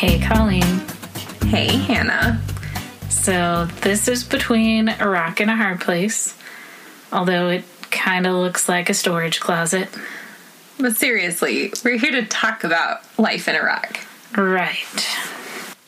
Hey, Colleen. Hey, Hannah. So, this is between a rock and a hard place, although it kind of looks like a storage closet. But seriously, we're here to talk about life in Iraq. Right.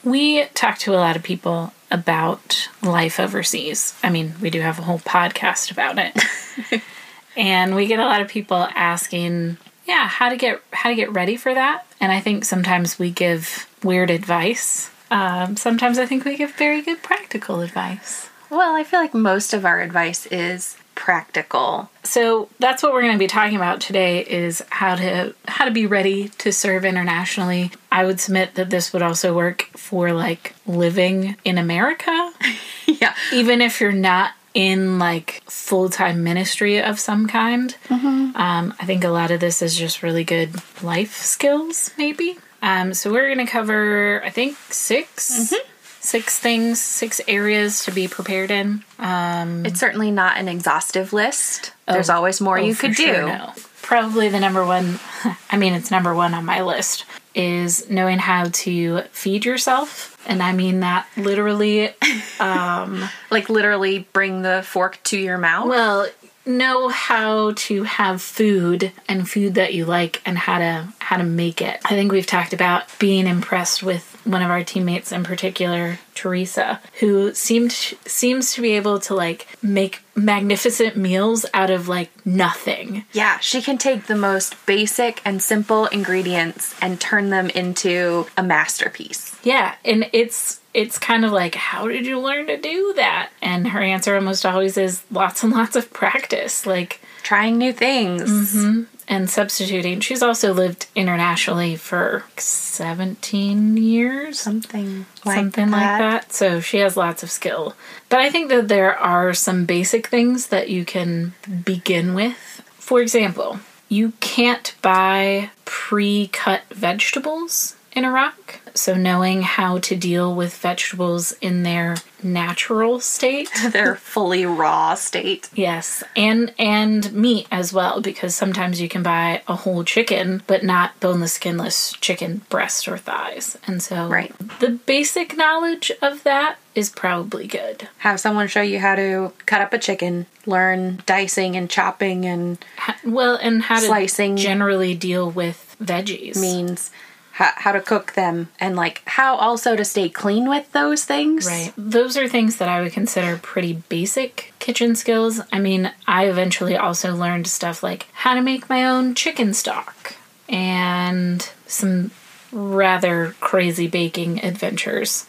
We talk to a lot of people about life overseas. I mean, we do have a whole podcast about it. and we get a lot of people asking, yeah, how to get how to get ready for that. And I think sometimes we give weird advice. Um, sometimes I think we give very good practical advice. Well, I feel like most of our advice is practical. So that's what we're going to be talking about today is how to how to be ready to serve internationally. I would submit that this would also work for like living in America. yeah. Even if you're not in like full-time ministry of some kind. Mm-hmm. Um, I think a lot of this is just really good life skills, maybe. Um, so we're going to cover, I think, 6 Mm-hmm. six things, six areas to be prepared in. Um, It's certainly not an exhaustive list. There's Oh. always more oh, you could sure, do. no. Probably the number one, I mean, it's number one on my list, is knowing how to feed yourself. And I mean that literally Um, Like literally bring the fork to your mouth. Well, know how to have food and food that you like and how to how to make it. I think we've talked about being impressed with one of our teammates in particular, Teresa, who seemed seems to be able to like make magnificent meals out of like nothing. yeah, she can take the most basic and simple ingredients and turn them into a masterpiece. Yeah, and it's it's kind of like how did you learn to do that? And her answer almost always is lots and lots of practice. Like Trying new things. Mm-hmm. And substituting. She's also lived internationally for 17 years, Something like something like that. So she has lots of skill. But I think that there are some basic things that you can begin with. For example, you can't buy pre cut vegetables in Iraq. So knowing how to deal with vegetables in their natural state Their fully raw state. Yes, and and meat as well because sometimes you can buy a whole chicken but not boneless skinless chicken breast or thighs. And so Right. the basic knowledge of that is probably good. Have someone show you how to cut up a chicken, learn dicing and chopping and Well, and how to Slicing. generally deal with veggies. means how, how to cook them and like how also to stay clean with those things. Right. Those are things that I would consider pretty basic kitchen skills. I mean, I eventually also learned stuff like how to make my own chicken stock and some rather crazy baking adventures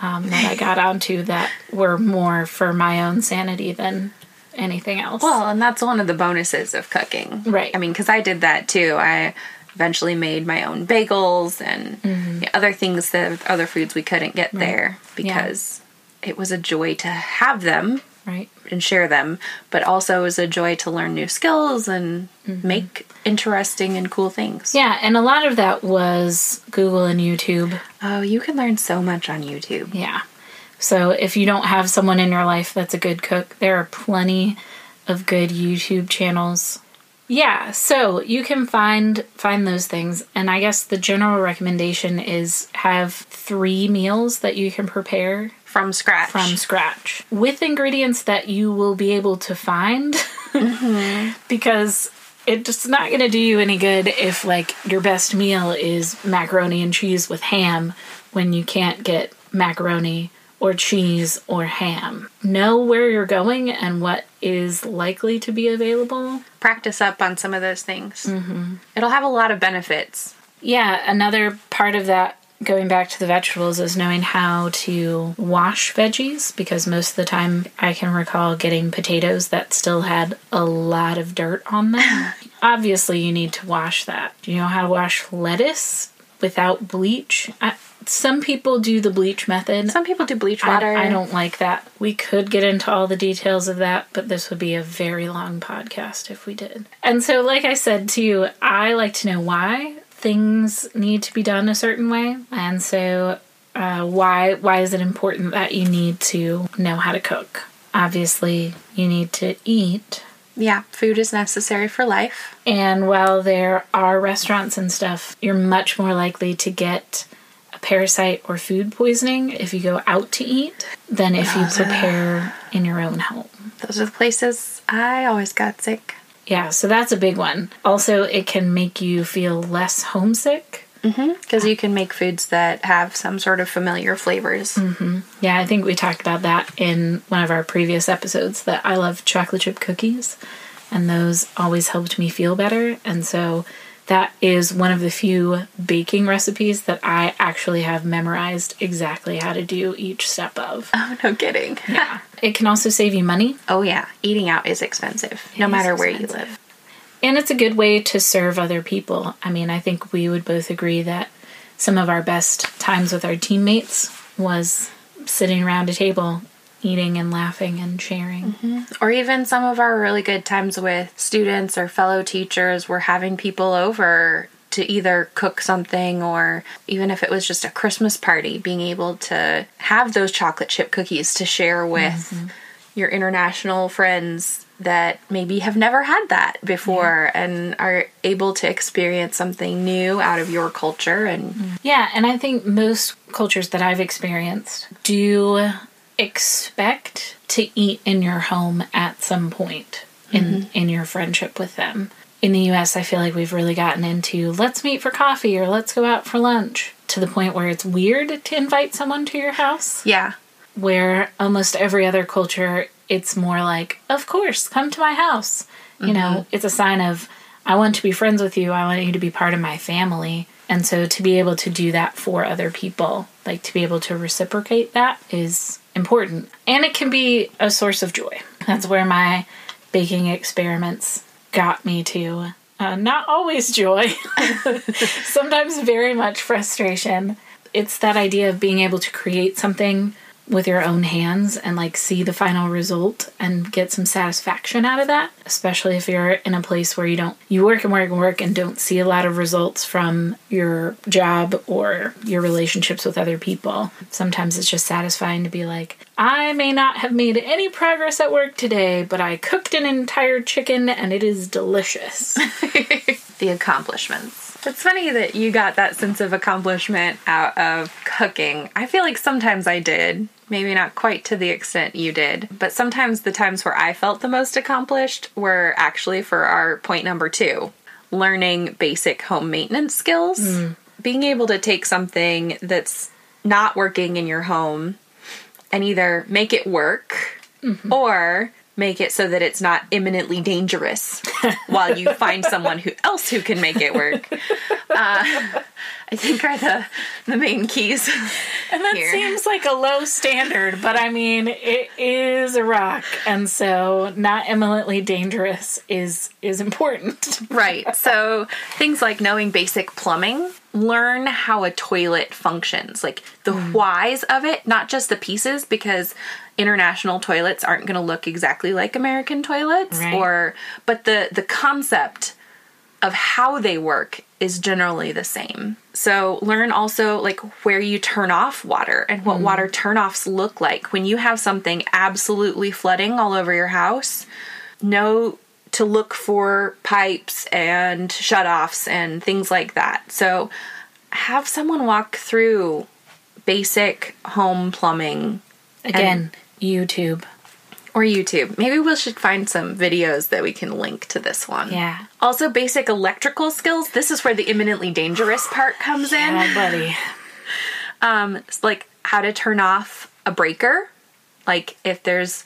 um, that I got onto that were more for my own sanity than anything else. Well, and that's one of the bonuses of cooking. Right. I mean, because I did that too. I eventually made my own bagels and Mm-hmm. other things that other foods we couldn't get there because it was a joy to have them right. and share them, but also it was a joy to learn new skills and make interesting and cool things. Mm-hmm. Yeah, and a lot of that was Google and YouTube. Oh, you can learn so much on YouTube. Yeah. So if you don't have someone in your life that's a good cook, there are plenty of good YouTube channels. Yeah, so you can find find those things and I guess the general recommendation is have 3 meals that you can prepare From scratch. from scratch with ingredients that you will be able to find mm-hmm. because it's not going to do you any good if like your best meal is macaroni and cheese with ham when you can't get macaroni or cheese or ham. Know where you're going and what is likely to be available. practice up on some of those things. Mm-hmm. It'll have a lot of benefits. Yeah, another part of that going back to the vegetables is knowing how to wash veggies because most of the time I can recall getting potatoes that still had a lot of dirt on them. Obviously, you need to wash that. Do you know how to wash lettuce without bleach? I, some people do the bleach method. Some people do bleach water. I, I don't like that. We could get into all the details of that, but this would be a very long podcast if we did. And so, like I said to you, I like to know why things need to be done a certain way, and so uh, why why is it important that you need to know how to cook? Obviously, you need to eat. Yeah, food is necessary for life. And while there are restaurants and stuff, you're much more likely to get a parasite or food poisoning if you go out to eat than if you prepare in your own home. Those are the places I always got sick. Yeah, so that's a big one. Also, it can make you feel less homesick. Mm-hmm. Because you can make foods that have some sort of familiar flavors. Mm-hmm. Yeah, I think we talked about that in one of our previous episodes that I love chocolate chip cookies, and those always helped me feel better. And so that is one of the few baking recipes that I actually have memorized exactly how to do each step of. Oh, no kidding. Yeah. It can also save you money, Oh, yeah. Eating out is expensive, no is matter where you live. And it's a good way to serve other people. I mean, I think we would both agree that some of our best times with our teammates was sitting around a table eating and laughing and sharing. Mm-hmm. Or even some of our really good times with students or fellow teachers, we're having people over to either cook something or even if it was just a Christmas party, being able to have those chocolate chip cookies to share with mm-hmm. your international friends that maybe have never had that before and are able to experience something new out of your culture and mm-hmm. Yeah, and I think most cultures that I've experienced do expect to eat in your home at some point in mm-hmm. in your friendship with them. In the US, I feel like we've really gotten into let's meet for coffee or let's go out for lunch to the point where it's weird to invite someone to your house. yeah. Where almost every other culture, it's more like, of course, come to my house. You know, it's a sign of, I want to be friends with you. I want you to be part of my family. And so to be able to do that for other people, like to be able to reciprocate that is important. And it can be a source of joy. That's where my baking experiments got me to. Uh, not always joy, sometimes very much frustration. It's that idea of being able to create something with your own hands and like see the final result and get some satisfaction out of that especially if you're in a place where you don't you work and work and work and don't see a lot of results from your job or your relationships with other people sometimes it's just satisfying to be like i may not have made any progress at work today but i cooked an entire chicken and it is delicious the accomplishments. It's funny that you got that sense of accomplishment out of cooking. I feel like sometimes I did. Maybe not quite to the extent you did, but sometimes the times where I felt the most accomplished were actually for our point number two learning basic home maintenance skills. Hmm. Being able to take something that's not working in your home and either make it work mm-hmm. or make it so that it's not imminently dangerous while you find someone who else who can make it work. Uh, I think are the the main keys. And that here. seems like a low standard, but I mean, it is Iraq, and so not imminently dangerous is is important. Right. So things like knowing basic plumbing, learn how a toilet functions, like the whys of it, not just the pieces, because international toilets aren't going to look exactly like American toilets, Right. or but the the concept of how they work is generally the same. So learn also like where you turn off water and what mm-hmm. water turnoffs look like when you have something absolutely flooding all over your house. Know to look for pipes and shutoffs and things like that. So have someone walk through basic home plumbing Again, YouTube. or YouTube. Maybe we should find some videos that we can link to this one. Yeah. Also, basic electrical skills. This is where the imminently dangerous part comes in. Yeah, buddy. Um, like how to turn off a breaker. Like if there's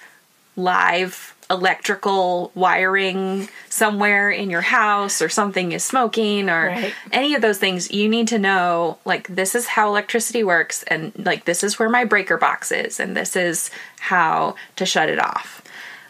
live electrical wiring somewhere in your house or something is smoking or Right. any of those things, you need to know like this is how electricity works and like this is where my breaker box is and this is how to shut it off.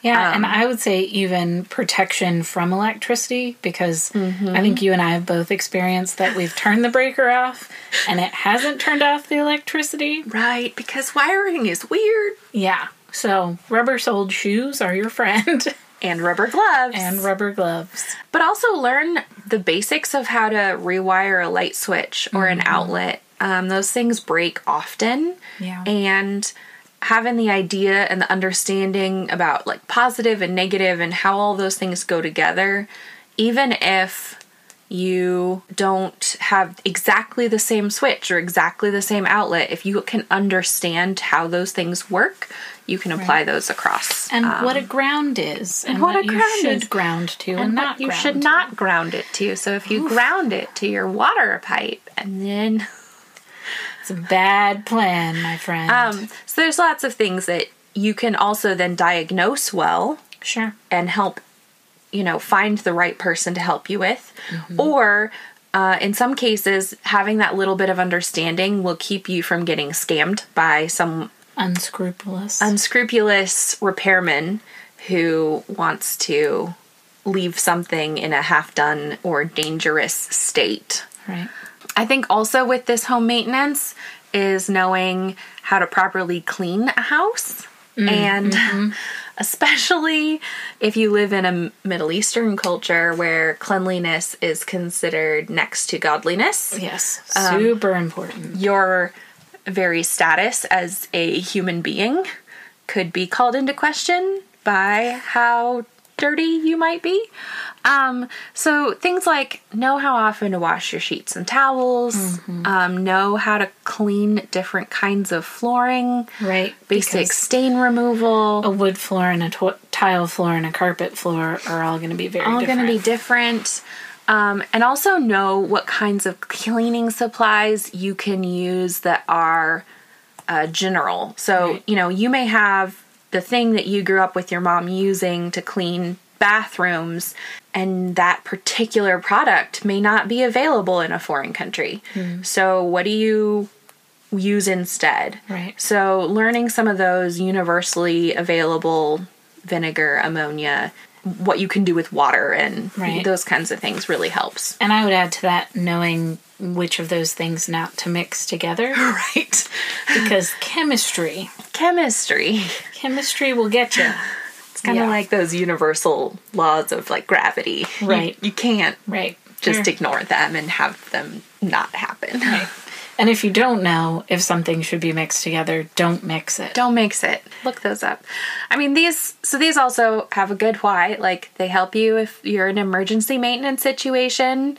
Yeah, and um, I would say even protection from electricity because I think mm-hmm. you and I have both experienced that we've turned the breaker off and it hasn't turned off the electricity. Right, because wiring is weird. Yeah. So, rubber soled shoes are your friend And rubber gloves. and rubber gloves. But also learn the basics of how to rewire a light switch or an outlet. Um, those things break often. Yeah. And having the idea and the understanding about like positive and negative and how all those things go together, even if you don't have exactly the same switch or exactly the same outlet, if you can understand how those things work, you can apply right. those across. And um, what a ground is, and, and what, what, a you ground should is. ground to, and, and not you should to. not ground it to. So if you Oof. ground it to your water pipe, and then it's a bad plan, my friend. Um, so there's lots of things that you can also then diagnose well, sure, and help you know find the right person to help you with, mm-hmm. or uh, in some cases, having that little bit of understanding will keep you from getting scammed by some unscrupulous unscrupulous repairman who wants to leave something in a half done or dangerous state. Right. I think also with this home maintenance is knowing how to properly clean a house mm, and mm-hmm. especially if you live in a Middle Eastern culture where cleanliness is considered next to godliness. Yes, um, super um, important. Your very status as a human being could be called into question by how dirty you might be. Um, so things like know how often to wash your sheets and towels, mm-hmm. um, know how to clean different kinds of flooring, right? Basic stain removal. A wood floor and a t- tile floor and a carpet floor are all going to be very all going to be different. Um, and also know what kinds of cleaning supplies you can use that are uh, general. So right. you know you may have the thing that you grew up with your mom using to clean bathrooms and that particular product may not be available in a foreign country. Mm. So what do you use instead? Right. So learning some of those universally available vinegar, ammonia, what you can do with water and right. those kinds of things really helps. And I would add to that knowing which of those things not to mix together. Right. because chemistry. Chemistry. Chemistry will get you. It's kind of yeah. like those universal laws of like gravity. Right. You, you can't right. just sure. ignore them and have them not happen. Right. And if you don't know if something should be mixed together, don't mix it. Don't mix it. Look those up. I mean, these, so these also have a good why. Like, they help you if you're in an emergency maintenance situation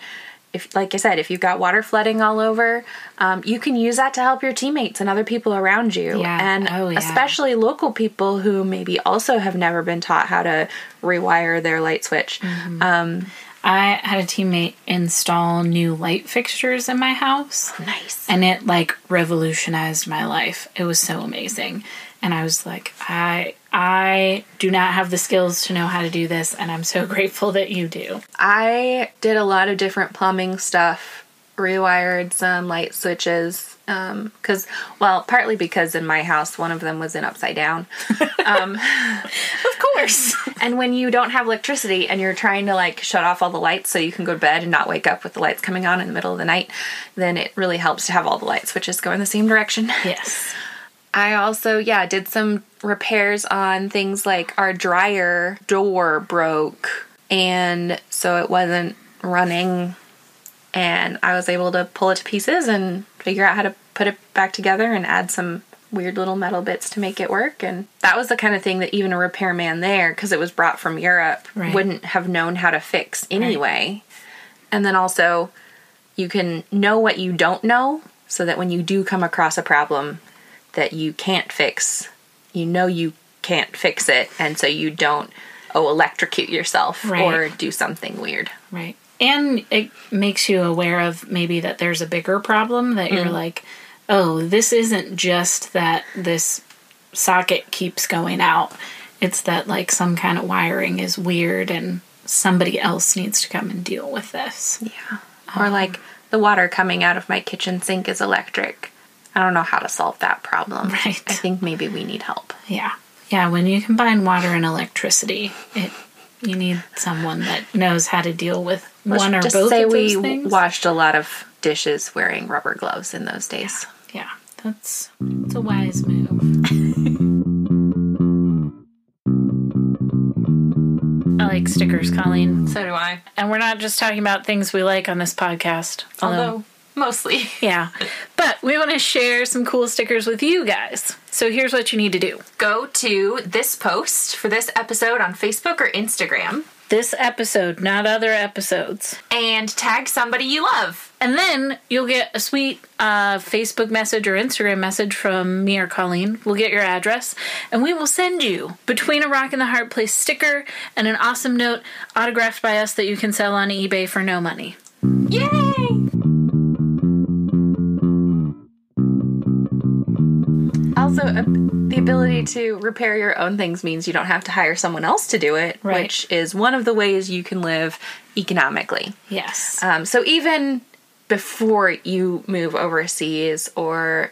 if like I said, if you've got water flooding all over, um, you can use that to help your teammates and other people around you. Yeah. And oh, yeah. especially local people who maybe also have never been taught how to rewire their light switch. Mm-hmm. Um, I had a teammate install new light fixtures in my house. Nice. And it like revolutionized my life. It was so amazing. And I was like, I I do not have the skills to know how to do this, and I'm so grateful that you do. I did a lot of different plumbing stuff, rewired some light switches. Because, um, well, partly because in my house one of them was in upside down. Um, of course. and when you don't have electricity and you're trying to like shut off all the lights so you can go to bed and not wake up with the lights coming on in the middle of the night, then it really helps to have all the light switches go in the same direction. Yes. I also, yeah, did some repairs on things like our dryer door broke and so it wasn't running and I was able to pull it to pieces and figure out how to put it back together and add some weird little metal bits to make it work and that was the kind of thing that even a repairman there because it was brought from Europe right. wouldn't have known how to fix anyway. Right. And then also you can know what you don't know so that when you do come across a problem that you can't fix, you know you can't fix it, and so you don't oh electrocute yourself right. or do something weird. Right. And it makes you aware of maybe that there's a bigger problem that you're mm. like, oh, this isn't just that this socket keeps going out. It's that like some kind of wiring is weird and somebody else needs to come and deal with this. Yeah. Or um, like the water coming out of my kitchen sink is electric. I don't know how to solve that problem. Right. I think maybe we need help. Yeah. Yeah, when you combine water and electricity, it you need someone that knows how to deal with Let's one or just both say of those we things. washed a lot of dishes wearing rubber gloves in those days. Yeah, yeah. that's that's a wise move. I like stickers, Colleen. So do I. And we're not just talking about things we like on this podcast. Although, although Mostly. Yeah. But we want to share some cool stickers with you guys. So here's what you need to do go to this post for this episode on Facebook or Instagram. this episode, not other episodes. And tag somebody you love. And then you'll get a sweet uh, Facebook message or Instagram message from me or Colleen. We'll get your address and we will send you Between a Rock and the Hard Place sticker and an awesome note autographed by us that you can sell on eBay for no money. Yay! Also, uh, the ability to repair your own things means you don't have to hire someone else to do it, Right. which is one of the ways you can live economically. Yes. Um, so even before you move overseas or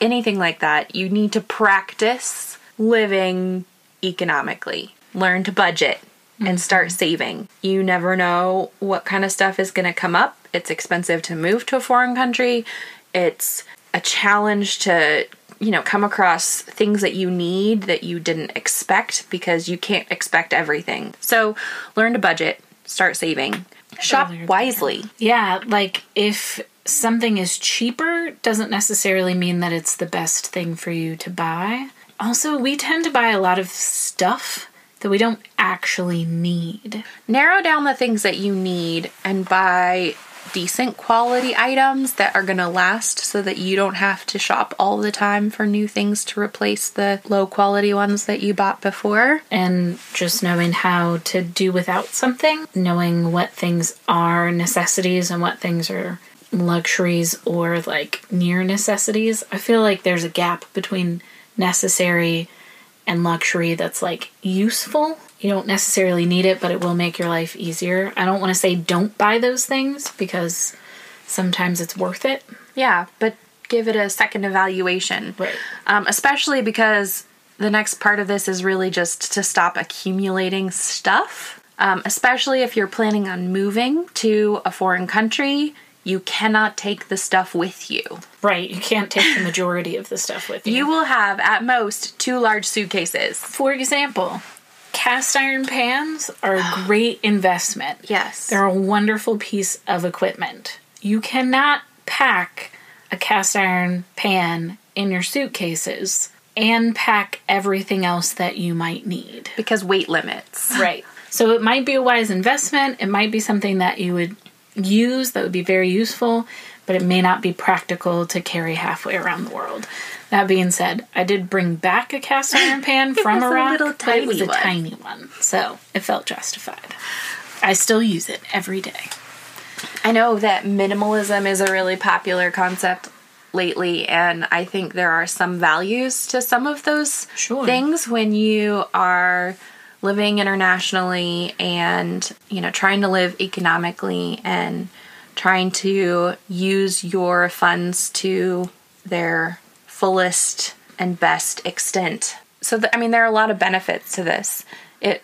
anything like that, you need to practice living economically. Learn to budget and start saving. You never know what kind of stuff is going to come up. It's expensive to move to a foreign country. It's a challenge to, you know, come across things that you need that you didn't expect because you can't expect everything. So, learn to budget, start saving. Shop wisely. Yeah, like if something is cheaper doesn't necessarily mean that it's the best thing for you to buy. Also, we tend to buy a lot of stuff that we don't actually need. narrow down the things that you need and buy decent quality items that are going to last so that you don't have to shop all the time for new things to replace the low quality ones that you bought before. And just knowing how to do without something, knowing what things are necessities and what things are luxuries or like near necessities. I feel like there's a gap between necessary and luxury that's like useful. You don't necessarily need it, but it will make your life easier. I don't want to say don't buy those things because sometimes it's worth it. Yeah, but give it a second evaluation. Right. Um, especially because the next part of this is really just to stop accumulating stuff. Um, especially if you're planning on moving to a foreign country, you cannot take the stuff with you. Right. You can't take the majority of the stuff with you. You will have at most two large suitcases. For example, cast iron pans are a great investment. Yes. They're a wonderful piece of equipment. You cannot pack a cast iron pan in your suitcases and pack everything else that you might need. because weight limits. Right. So it might be a wise investment. It might be something that you would use that would be very useful, but it may not be practical to carry halfway around the world. That being said, I did bring back a cast iron pan from a Iraq, little but it was tiny a one. tiny one, so it felt justified. I still use it every day. I know that minimalism is a really popular concept lately, and I think there are some values to some of those Sure. things when you are living internationally and you know trying to live economically and trying to use your funds to their fullest and best extent. So, th- I mean, there are a lot of benefits to this. It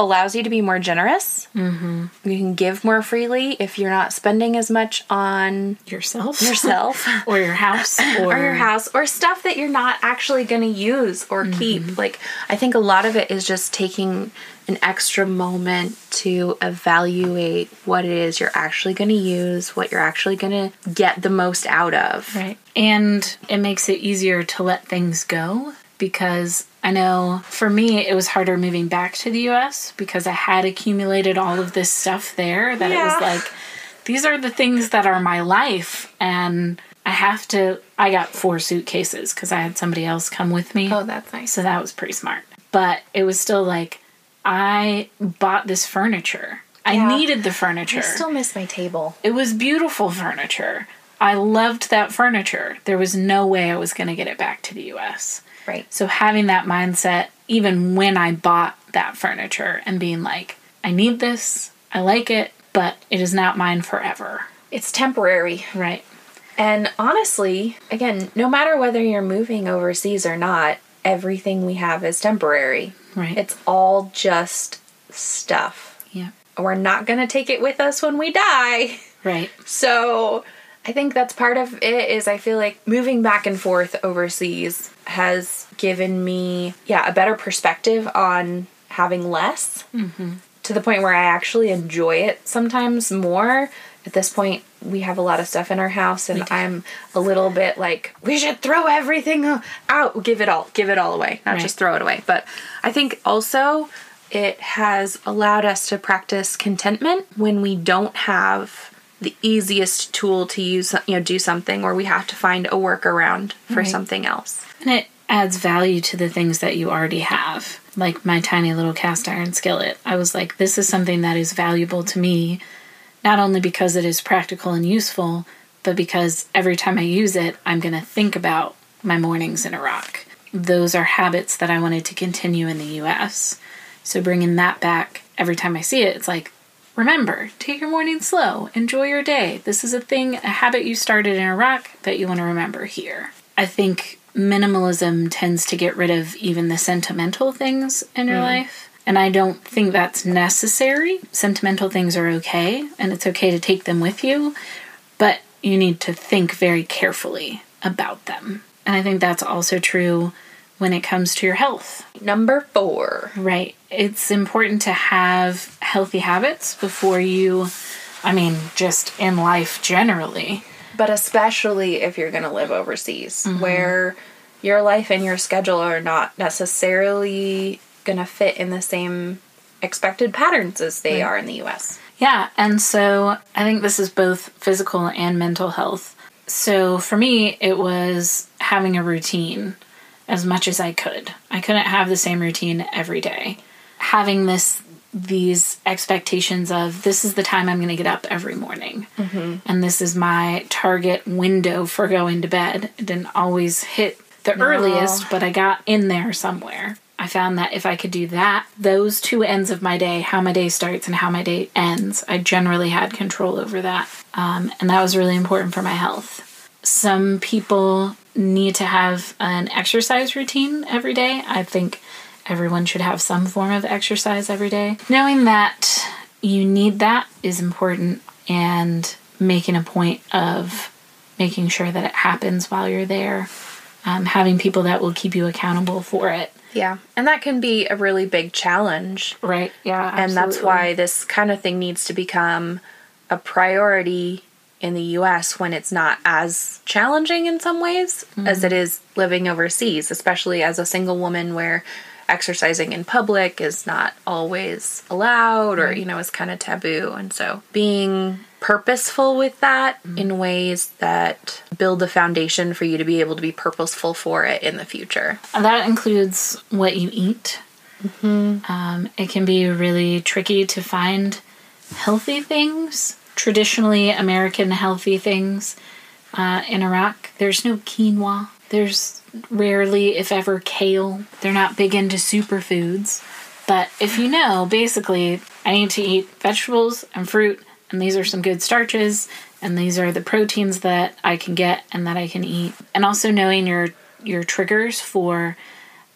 allows you to be more generous. Mm-hmm. You can give more freely if you're not spending as much on Yourself, yourself or your house, or, or your house or stuff that you're not actually going to use or keep. Like, I think a lot of it is just taking an extra moment to evaluate what it is you're actually going to use, what you're actually going to get the most out of. Right. And it makes it easier to let things go because I know for me it was harder moving back to the US because I had accumulated all of this stuff there that it was like these are the things that are my life and I have to I got four suitcases cuz I had somebody else come with me. Oh, that's nice. So that was pretty smart. But it was still like I bought this furniture. I needed the furniture. I still miss my table. It was beautiful furniture. I loved that furniture. There was no way I was going to get it back to the US. Right. So having that mindset, even when I bought that furniture and being like, I need this, I like it, but it is not mine forever. It's temporary. Right. And honestly, again, no matter whether you're moving overseas or not, everything we have is temporary. Right. It's all just stuff. yeah. We're not going to take it with us when we die. Right. So, I think that's part of it is I feel like moving back and forth overseas has given me yeah, a better perspective on having less. Mm-hmm. To the point where I actually enjoy it sometimes more. At this point, we have a lot of stuff in our house, and I'm a little bit like, we should throw everything out, give it all, give it all away, not Right. just throw it away. But I think also it has allowed us to practice contentment when we don't have the easiest tool to use, you know, do something or we have to find a workaround for Right. something else. And it adds value to the things that you already have. Like my tiny little cast iron skillet. I was like, this is something that is valuable to me, not only because it is practical and useful, but because every time I use it, I'm going to think about my mornings in Iraq. Those are habits that I wanted to continue in the US. So bringing that back every time I see it, it's like, remember, take your morning slow, enjoy your day. This is a thing, a habit you started in Iraq that you want to remember here. I think minimalism tends to get rid of even the sentimental things in your mm-hmm. life. And I don't think that's necessary. Sentimental things are okay, and it's okay to take them with you, but you need to think very carefully about them. And I think that's also true when it comes to your health. Number four. Right. It's important to have healthy habits before you, I mean, just in life generally. But especially if you're going to live overseas, mm-hmm. where your life and your schedule are not necessarily going to fit in the same expected patterns as they are in the US. Yeah, and so I think this is both physical and mental health. So for me, it was having a routine as much as I could. I couldn't have the same routine every day. Having this these expectations of this is the time I'm going to get up every morning. And this is my target window for going to bed. It didn't always hit the earliest, but I got in there somewhere. I found that if I could do that, those two ends of my day, how my day starts and how my day ends, I generally had control over that. Um, and that was really important for my health. Some people need to have an exercise routine every day. I think everyone should have some form of exercise every day. Knowing that you need that is important, and making a point of making sure that it happens while you're there. Um, having people that will keep you accountable for it. Yeah. And that can be a really big challenge. Right. Yeah. And that's why this kind of thing needs to become a priority in the US when it's not as challenging in some ways as mm-hmm. it is living overseas, especially as a single woman where exercising in public is not always allowed or, mm-hmm. you know, is kind of taboo. And so being purposeful with that mm-hmm. in ways that build the foundation for you to be able to be purposeful for it in the future. That includes what you eat. Um, it can be really tricky to find healthy things, traditionally American healthy things uh, in Iraq. There's no quinoa. There's rarely, if ever, kale. They're not big into superfoods. But if you know, basically, I need to eat vegetables and fruit, and these are some good starches, and these are the proteins that I can get and that I can eat. And also knowing your your triggers for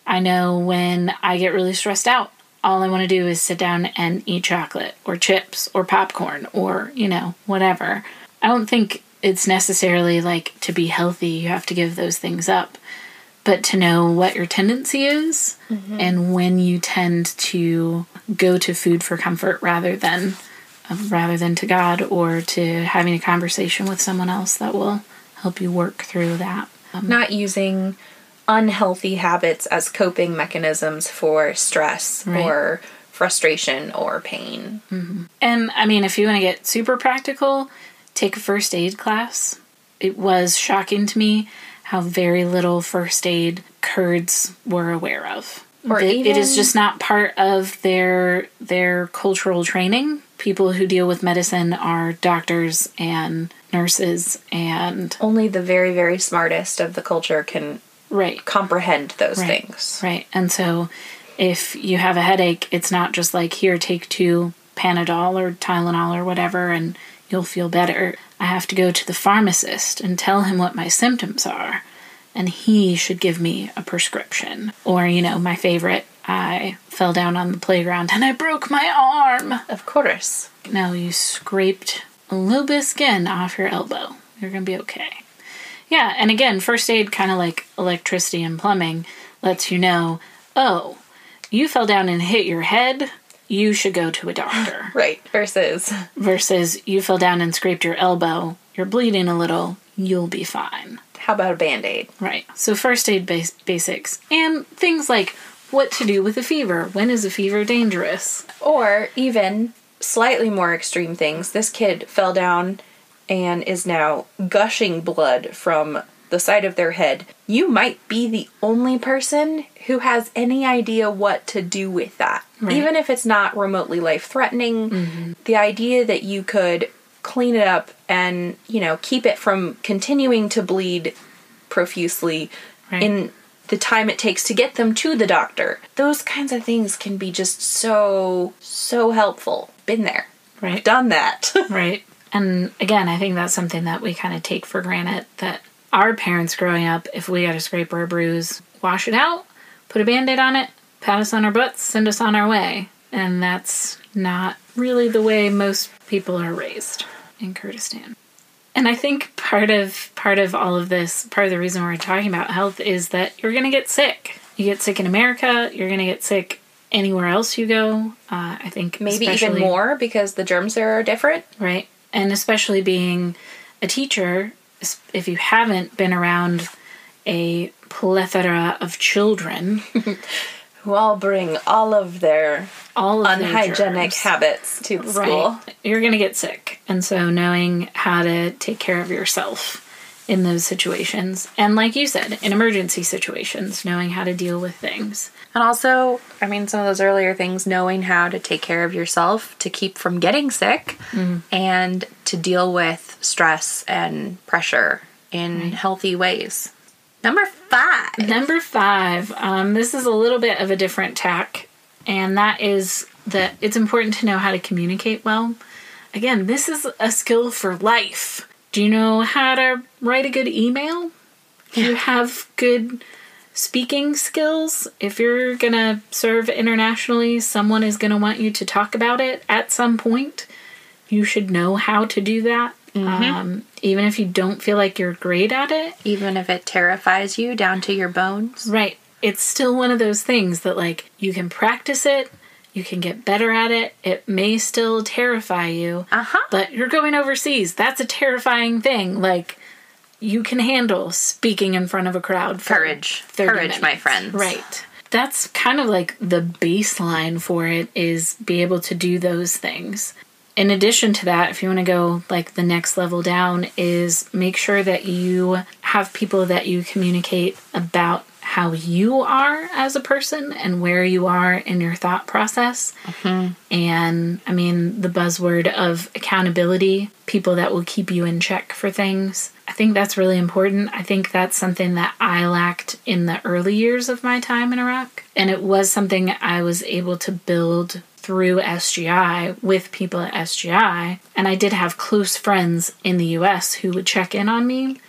I know when I get really stressed out, all I want to do is sit down and eat chocolate or chips or popcorn or, you know, whatever. I don't think it's necessarily like to be healthy, you have to give those things up. But to know what your tendency is mm-hmm. and when you tend to go to food for comfort rather than um, rather than to God or to having a conversation with someone else that will help you work through that. Um, not using unhealthy habits as coping mechanisms for stress Right. or frustration or pain. Mm-hmm. And I mean, if you want to get super practical, take a first aid class. It was shocking to me how very little first aid Kurds were aware of. Or It- it is just not part of their their cultural training. People who deal with medicine are doctors and nurses and Only the very, very smartest of the culture can right comprehend those Right. things. Right. And so if you have a headache, it's not just like, here, take two Panadol or Tylenol or whatever and you'll feel better. I have to go to the pharmacist and tell him what my symptoms are. And he should give me a prescription. Or, you know, my favorite, I fell down on the playground and I broke my arm. Of course. Now you scraped a little bit of skin off your elbow. You're going to be okay. Yeah, and again, first aid, kind of like electricity and plumbing, lets you know oh, you fell down and hit your head, you should go to a doctor. Right. Versus Versus you fell down and scraped your elbow, you're bleeding a little, you'll be fine. how about a band aid? Right. So, first aid bas- basics and things like what to do with a fever. When is a fever dangerous? Or even slightly more extreme things. This kid fell down and is now gushing blood from the side of their head. You might be the only person who has any idea what to do with that. Right. Even if it's not remotely life threatening, mm-hmm. the idea that you could clean it up and, you know, keep it from continuing to bleed profusely Right. in the time it takes to get them to the doctor. Those kinds of things can be just so, so helpful. Been there, Right. done that. Right. And again, I think that's something that we kind of take for granted that our parents growing up, if we got a scrape or a bruise, wash it out, put a band aid on it, pat us on our butts, send us on our way. And that's not really the way most people are raised in Kurdistan. And I think part of part of all of this, part of the reason we're talking about health is that you're going to get sick. You get sick in America, you're going to get sick anywhere else you go. Uh, I think Maybe even more because the germs there are different. right? And especially being a teacher, if you haven't been around a plethora of children, Who all bring all of their all of unhygienic germs, habits to the school. right? You're going to get sick, and so knowing how to take care of yourself in those situations, and like you said, in emergency situations, knowing how to deal with things. And also, I mean, some of those earlier things, knowing how to take care of yourself to keep from getting sick and to deal with stress and pressure in healthy ways. Number five. Number five, um, this is a little bit of a different tack, and that is that it's important to know how to communicate well. Again, this is a skill for life. Do you know how to write a good email? Do you have good speaking skills? If you're gonna serve internationally, someone is gonna want you to talk about it at some point. You should know how to do that. Um, even if you don't feel like you're great at it, Even if it terrifies you down to your bones. Right. It's still one of those things that, like, you can practice it, you can get better at it. It may still terrify you, Uh huh. but you're going overseas. That's a terrifying thing. Like, you can handle speaking in front of a crowd. For Courage. 30 Courage, my minutes. friends. Right. That's kind of like the baseline for it is be able to do those things. In addition to that, if you want to go like the next level down, is make sure that you have people that you communicate about how you are as a person and where you are in your thought process. Mm-hmm. And I mean, the buzzword of accountability, people that will keep you in check for things. I think that's really important. I think that's something that I lacked in the early years of my time in Iraq. And it was something I was able to build through SGI with people at SGI. And I did have close friends in the US who would check in on me,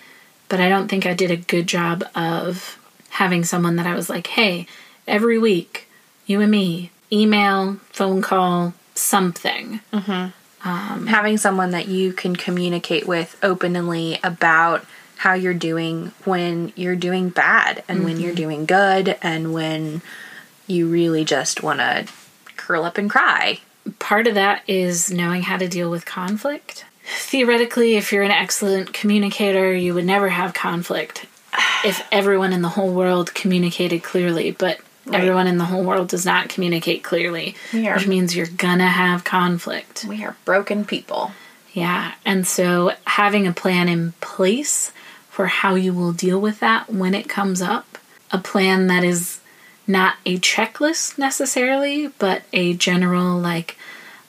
but I don't think I did a good job of having someone that I was like, hey, every week, you and me, email, phone call, something. Mm-hmm. Um, having someone that you can communicate with openly about how you're doing when you're doing bad and when you're mm-hmm. doing good and when you really just want to curl up and cry. Part of that is knowing how to deal with conflict. Theoretically, if you're an excellent communicator, you would never have conflict if everyone in the whole world communicated clearly, but everyone in the whole world does not communicate clearly, Yeah. which means you're gonna have conflict. We are broken people. Yeah, and so having a plan in place for how you will deal with that when it comes up, a plan that is not a checklist necessarily, but a general, like,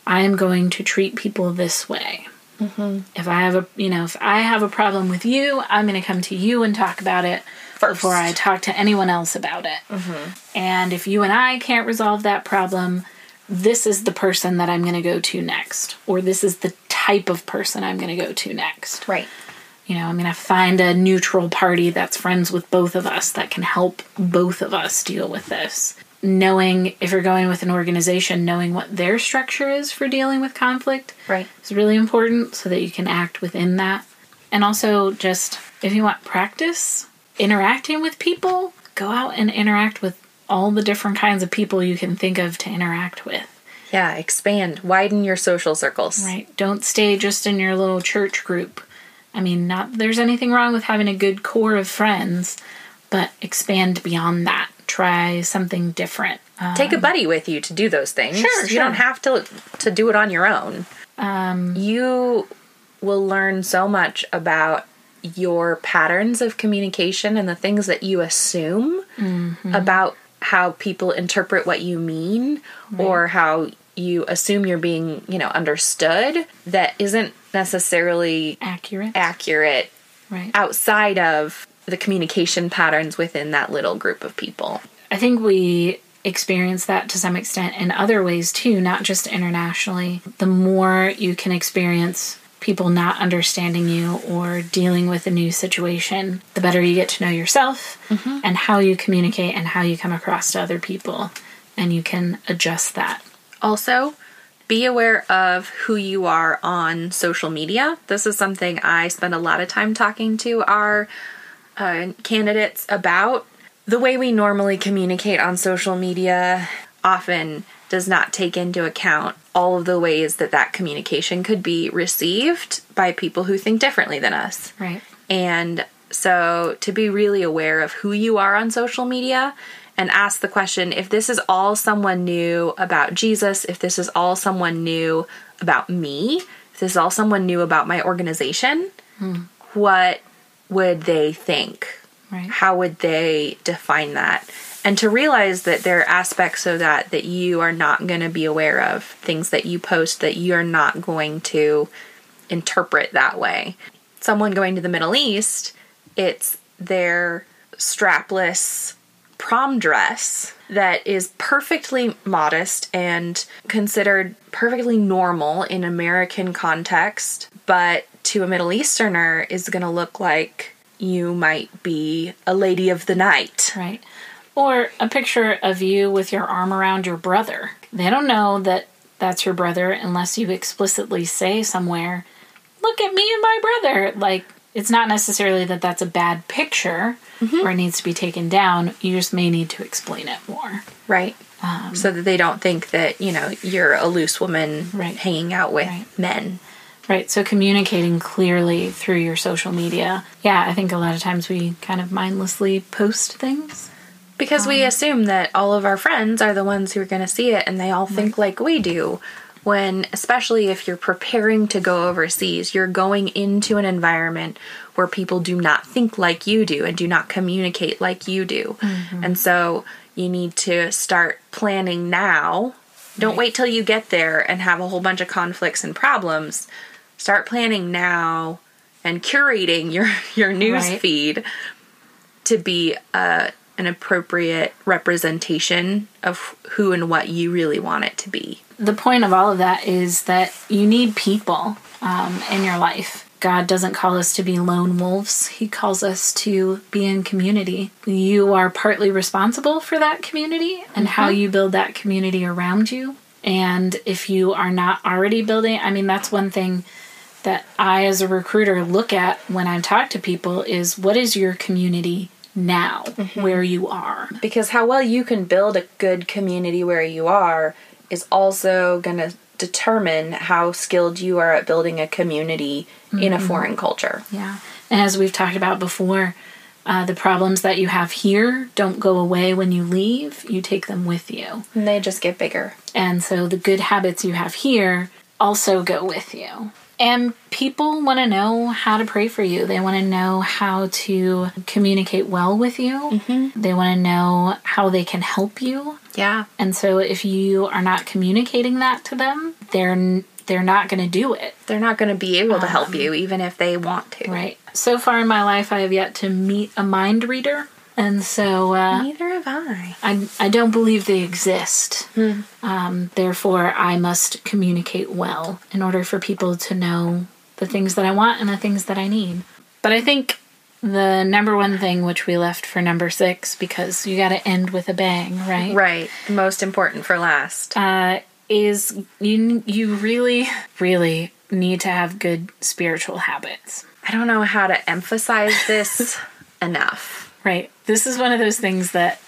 I'm going to treat people this way. Mm-hmm. If I have a, you know, if I have a problem with you, I'm going to come to you and talk about it First. before I talk to anyone else about it. Mm-hmm. And if you and I can't resolve that problem, this is the person that I'm going to go to next, or this is the type of person I'm going to go to next. Right. You know, I'm going to find a neutral party that's friends with both of us that can help both of us deal with this. Knowing if you're going with an organization, knowing what their structure is for dealing with conflict Right. is really important so that you can act within that. And also, just if you want practice interacting with people, go out and interact with all the different kinds of people you can think of to interact with. Yeah, expand, widen your social circles. Right. Don't stay just in your little church group. I mean, not there's anything wrong with having a good core of friends, but expand beyond that. Try something different. Um, Take a buddy with you to do those things. Sure, You sure. don't have to to do it on your own. um, You will learn so much about your patterns of communication and the things that you assume Mm-hmm. about how people interpret what you mean or how you assume you're being, you know, understood that isn't necessarily accurate. accurate right. outside of the communication patterns within that little group of people. I think we experience that to some extent in other ways too, not just internationally. The more you can experience people not understanding you or dealing with a new situation, the better you get to know yourself mm-hmm. and how you communicate and how you come across to other people. And you can adjust that. Also, be aware of who you are on social media. This is something I spend a lot of time talking to our uh, candidates about. The way we normally communicate on social media often does not take into account all of the ways that that communication could be received by people who think differently than us. Right. And so to be really aware of who you are on social media and ask the question if this is all someone knew about Jesus, if this is all someone knew about me, if this is all someone knew about my organization, what would they think? Right. How would they define that? And to realize that there are aspects of that that you are not going to be aware of, things that you post that you're not going to interpret that way. Someone going to the Middle East, it's their strapless prom dress that is perfectly modest and considered perfectly normal in American context, but to a Middle Easterner is going to look like you might be a lady of the night. Right. Or a picture of you with your arm around your brother. They don't know that that's your brother unless you explicitly say somewhere, look at me and my brother. Like, it's not necessarily that that's a bad picture mm-hmm. or it needs to be taken down. You just may need to explain it more. Right. Um, so that they don't think that, you know, you're a loose woman Right. hanging out with Right. men. Right. So communicating clearly through your social media. Yeah, I think a lot of times we kind of mindlessly post things. Because we um, assume that all of our friends are the ones who are going to see it and they all think like we do. When, especially if you're preparing to go overseas, you're going into an environment where people do not think like you do and do not communicate like you do. Mm-hmm. And so you need to start planning now. Don't wait till you get there and have a whole bunch of conflicts and problems. Start planning now and curating your, your news Right. feed to be uh, an appropriate representation of who and what you really want it to be. the point of all of that is that you need people um, in your life. God doesn't call us to be lone wolves. He calls us to be in community. You are partly responsible for that community and how you build that community around you. And if you are not already building, I mean, that's one thing that I, as a recruiter, look at when I talk to people is what is your community now, where you are. Because how well you can build a good community where you are is also going to determine how skilled you are at building a community in a foreign culture. Yeah. And as we've talked about before, uh, the problems that you have here don't go away when you leave, you take them with you. And they just get bigger. And so the good habits you have here also go with you. And people want to know how to pray for you. They want to know how to communicate well with you. Mm-hmm. They want to know how they can help you. Yeah. And so if you are not communicating that to them, they're they're not going to do it. They're not going to be able to help um, you even if they want to. Right. So far in my life, I have yet to meet a mind reader. And so uh, Neither have I. I, I don't believe they exist. Um, therefore, I must communicate well in order for people to know the things that I want and the things that I need. But I think the number one thing, which we left for number six, because you got to end with a bang, right? Right. Most important for last. Uh, is you you really really need to have good spiritual habits. I don't know how to emphasize this enough. Right. This is one of those things that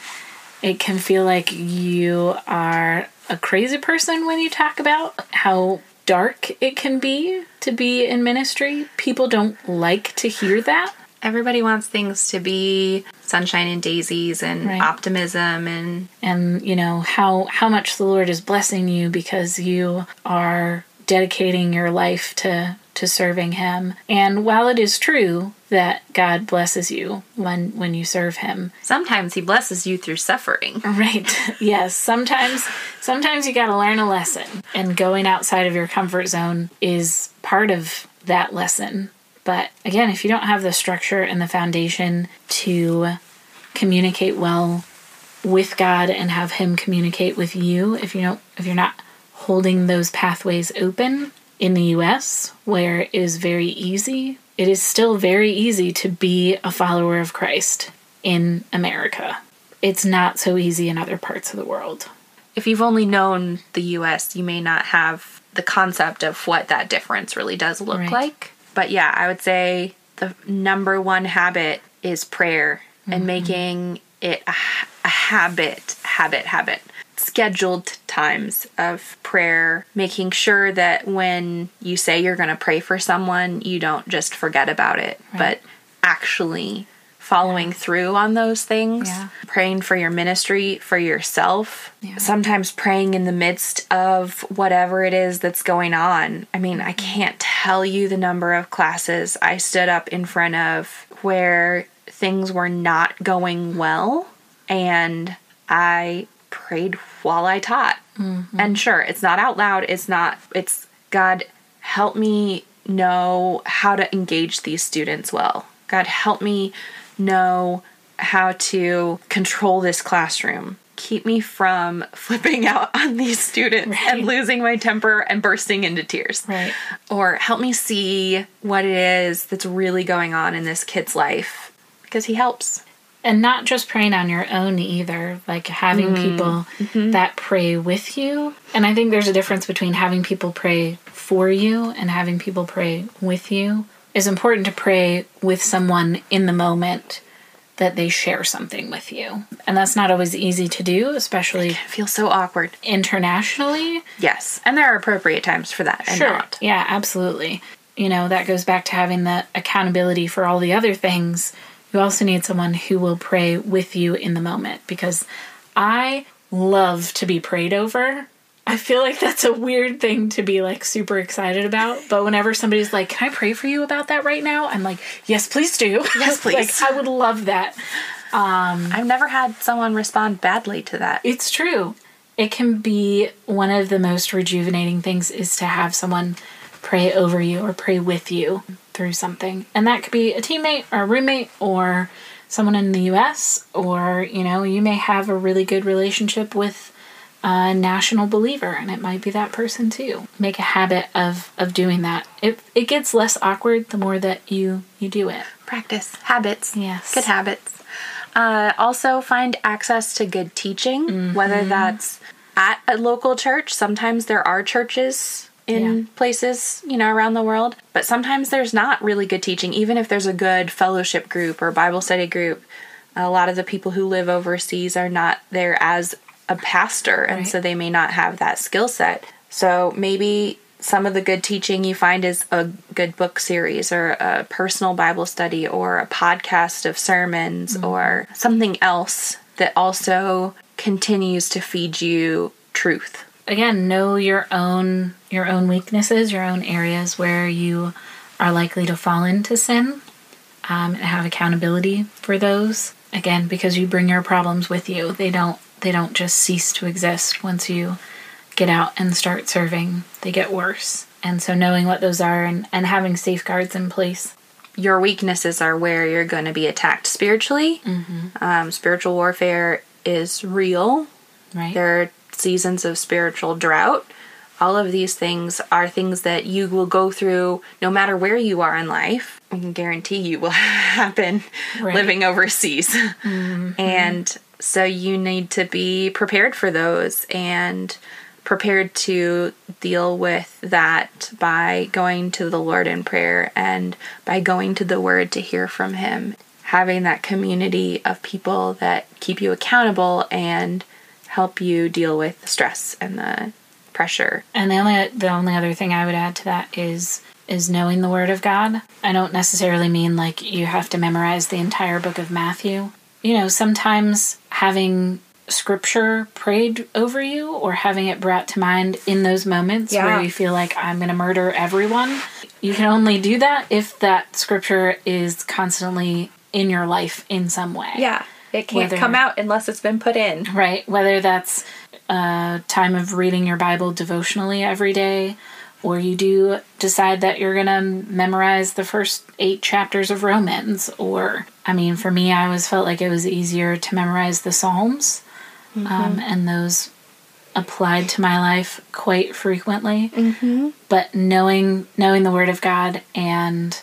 it can feel like you are a crazy person when you talk about how dark it can be to be in ministry. People don't like to hear that. Everybody wants things to be sunshine and daisies and Right. optimism and and you know how how much the Lord is blessing you because you are dedicating your life to to serving him. And while it is true that God blesses you when when you serve him, sometimes he blesses you through suffering. Right. Yes. Sometimes sometimes you got to learn a lesson and going outside of your comfort zone is part of that lesson. But again, if you don't have the structure and the foundation to communicate well with God and have him communicate with you, if you don't if you're not holding those pathways open in the US where it is very easy, it is still very easy to be a follower of Christ in America it's not so easy in other parts of the world. If you've only known the US, you may not have the concept of what that difference really does look Right. like. But yeah, I would say the number one habit is prayer and mm-hmm. making it a, a habit, habit, habit. Scheduled times of prayer, making sure that when you say you're going to pray for someone, you don't just forget about it, but actually following through on those things, Yeah. praying for your ministry, for yourself, Yeah. sometimes praying in the midst of whatever it is that's going on. I mean, I mm-hmm. can't tell you the number of classes I stood up in front of where things were not going well and I prayed while I taught. Mm-hmm. And sure, it's not out loud, it's not, it's God, help me know how to engage these students well. God, help me know how to control this classroom. Keep me from flipping out on these students and losing my temper and bursting into tears. Right. Or help me see what it is that's really going on in this kid's life because he helps. And not just praying on your own either, like having mm-hmm. people mm-hmm. that pray with you. And I think there's a difference between having people pray for you and having people pray with you. It's important to pray with someone in the moment that they share something with you. And that's not always easy to do, especially It feels so awkward. internationally. Yes. And there are appropriate times for that and not. Yeah, absolutely. You know, that goes back to having the accountability for all the other things. You also need someone who will pray with you in the moment because I love to be prayed over. I feel like that's a weird thing to be like super excited about. But whenever somebody's like, Can I pray for you about that right now? I'm like, Yes, please do. Yes, please. like, I would love that. Um, I've never had someone respond badly to that. It's true. It can be one of the most rejuvenating things is to have someone pray over you or pray with you through something. And that could be a teammate or a roommate or someone in the US or, you know, you may have a really good relationship with a national believer and it might be that person too. Make a habit of of doing that. It it gets less awkward the more that you you do it. Practice habits. Yes. Good habits. Uh, also, find access to good teaching, whether that's at a local church. Sometimes there are churches in Yeah. places, you know, around the world, but sometimes there's not really good teaching, even if there's a good fellowship group or Bible study group. A lot of the people who live overseas are not there as a pastor, and Right. so they may not have that skill set. So maybe some of the good teaching you find is a good book series or a personal Bible study or a podcast of sermons mm-hmm. or something else that also continues to feed you truth. Again know your own your own weaknesses your own areas where you are likely to fall into sin um, and have accountability for those. Again because you bring your problems with you. They don't they don't just cease to exist once you get out and start serving. They get worse. And so knowing what those are and, and having safeguards in place. Your weaknesses are where you're going to be attacked spiritually. Um, spiritual warfare is real. right. There are seasons of spiritual drought. All of these things are things that you will go through no matter where you are in life. I can guarantee you will happen Right. living overseas. Mm-hmm. And so you need to be prepared for those and prepared to deal with that by going to the Lord in prayer and by going to the Word to hear from Him. Having that community of people that keep you accountable and help you deal with the stress and the pressure. And the only the only other thing I would add to that is is knowing the Word of God. I don't necessarily mean like you have to memorize the entire book of Matthew. You know, sometimes having scripture prayed over you or having it brought to mind in those moments Yeah. where you feel like I'm going to murder everyone. You can only do that if that scripture is constantly in your life in some way. Yeah. It can't Whether- come out unless it's been put in. Right? Whether that's a time of reading your Bible devotionally every day, or you do decide that you're going to memorize the first eight chapters of Romans, or, I mean, for me, I always felt like it was easier to memorize the Psalms, um, and those applied to my life quite frequently. Mm-hmm. But knowing knowing the Word of God and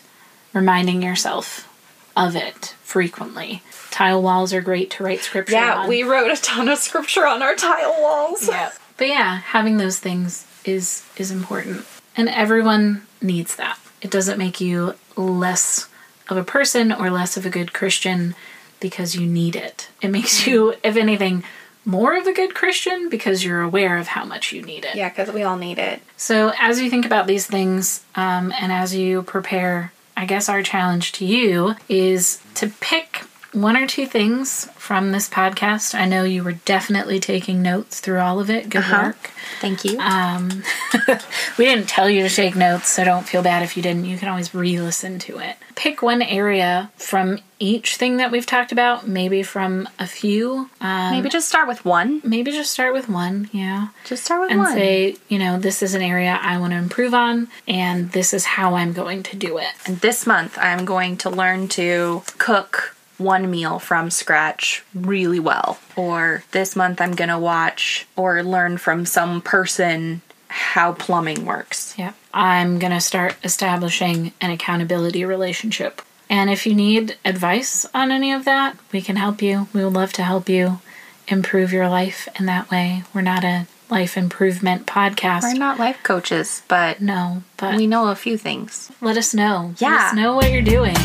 reminding yourself of it frequently. Tile walls are great to write scripture Yeah, on. we wrote a ton of scripture on our tile walls. Yeah. But yeah, having those things is is important. And everyone needs that. It doesn't make you less of a person or less of a good Christian because you need it. It makes you, if anything, more of a good Christian because you're aware of how much you need it. Yeah, because we all need it. So, as you think about these things um, and as you prepare, I guess our challenge to you is to pick one or two things from this podcast. I know you were definitely taking notes through all of it. Good work. Thank you. Um, we didn't tell you to take notes, so don't feel bad if you didn't. You can always re listen to it. Pick one area from each thing that we've talked about, maybe from a few. Um, Maybe just start with one. maybe just start with one, yeah Just start with and one. say, you know, this is an area I want to improve on, and this is how I'm going to do it. And this month, I'm going to learn to cook one meal from scratch really well. Or this month, I'm going to watch or learn from some person how plumbing works. Yeah. I'm going to start establishing an accountability relationship. And if you need advice on any of that, we can help you. We would love to help you improve your life in that way. We're not a life improvement podcast. We're not life coaches, but no, but we know a few things. let us know. Let Yeah. us know what you're doing.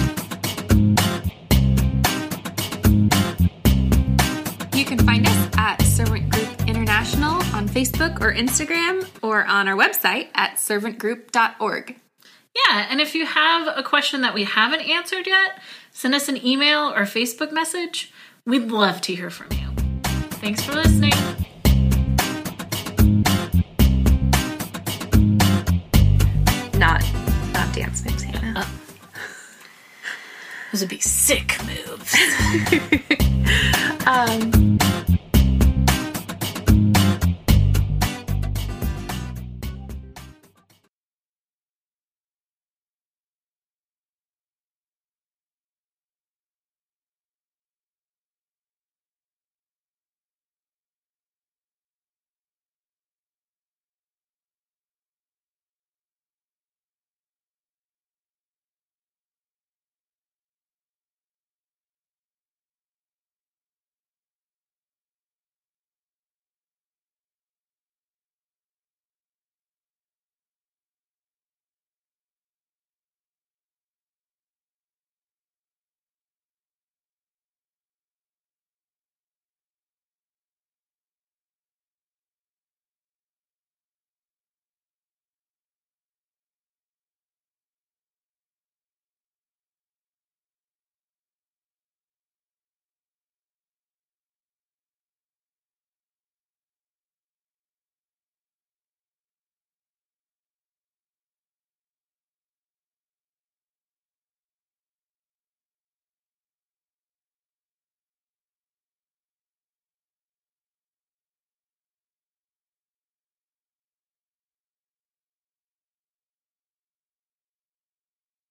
Facebook or Instagram or on our website at servantgroup.org. Yeah, and if you have a question that we haven't answered yet, send us an email or Facebook message. We'd love to hear from you. Thanks for listening. Not, not dance moves, Hannah. Those would be sick moves. Um,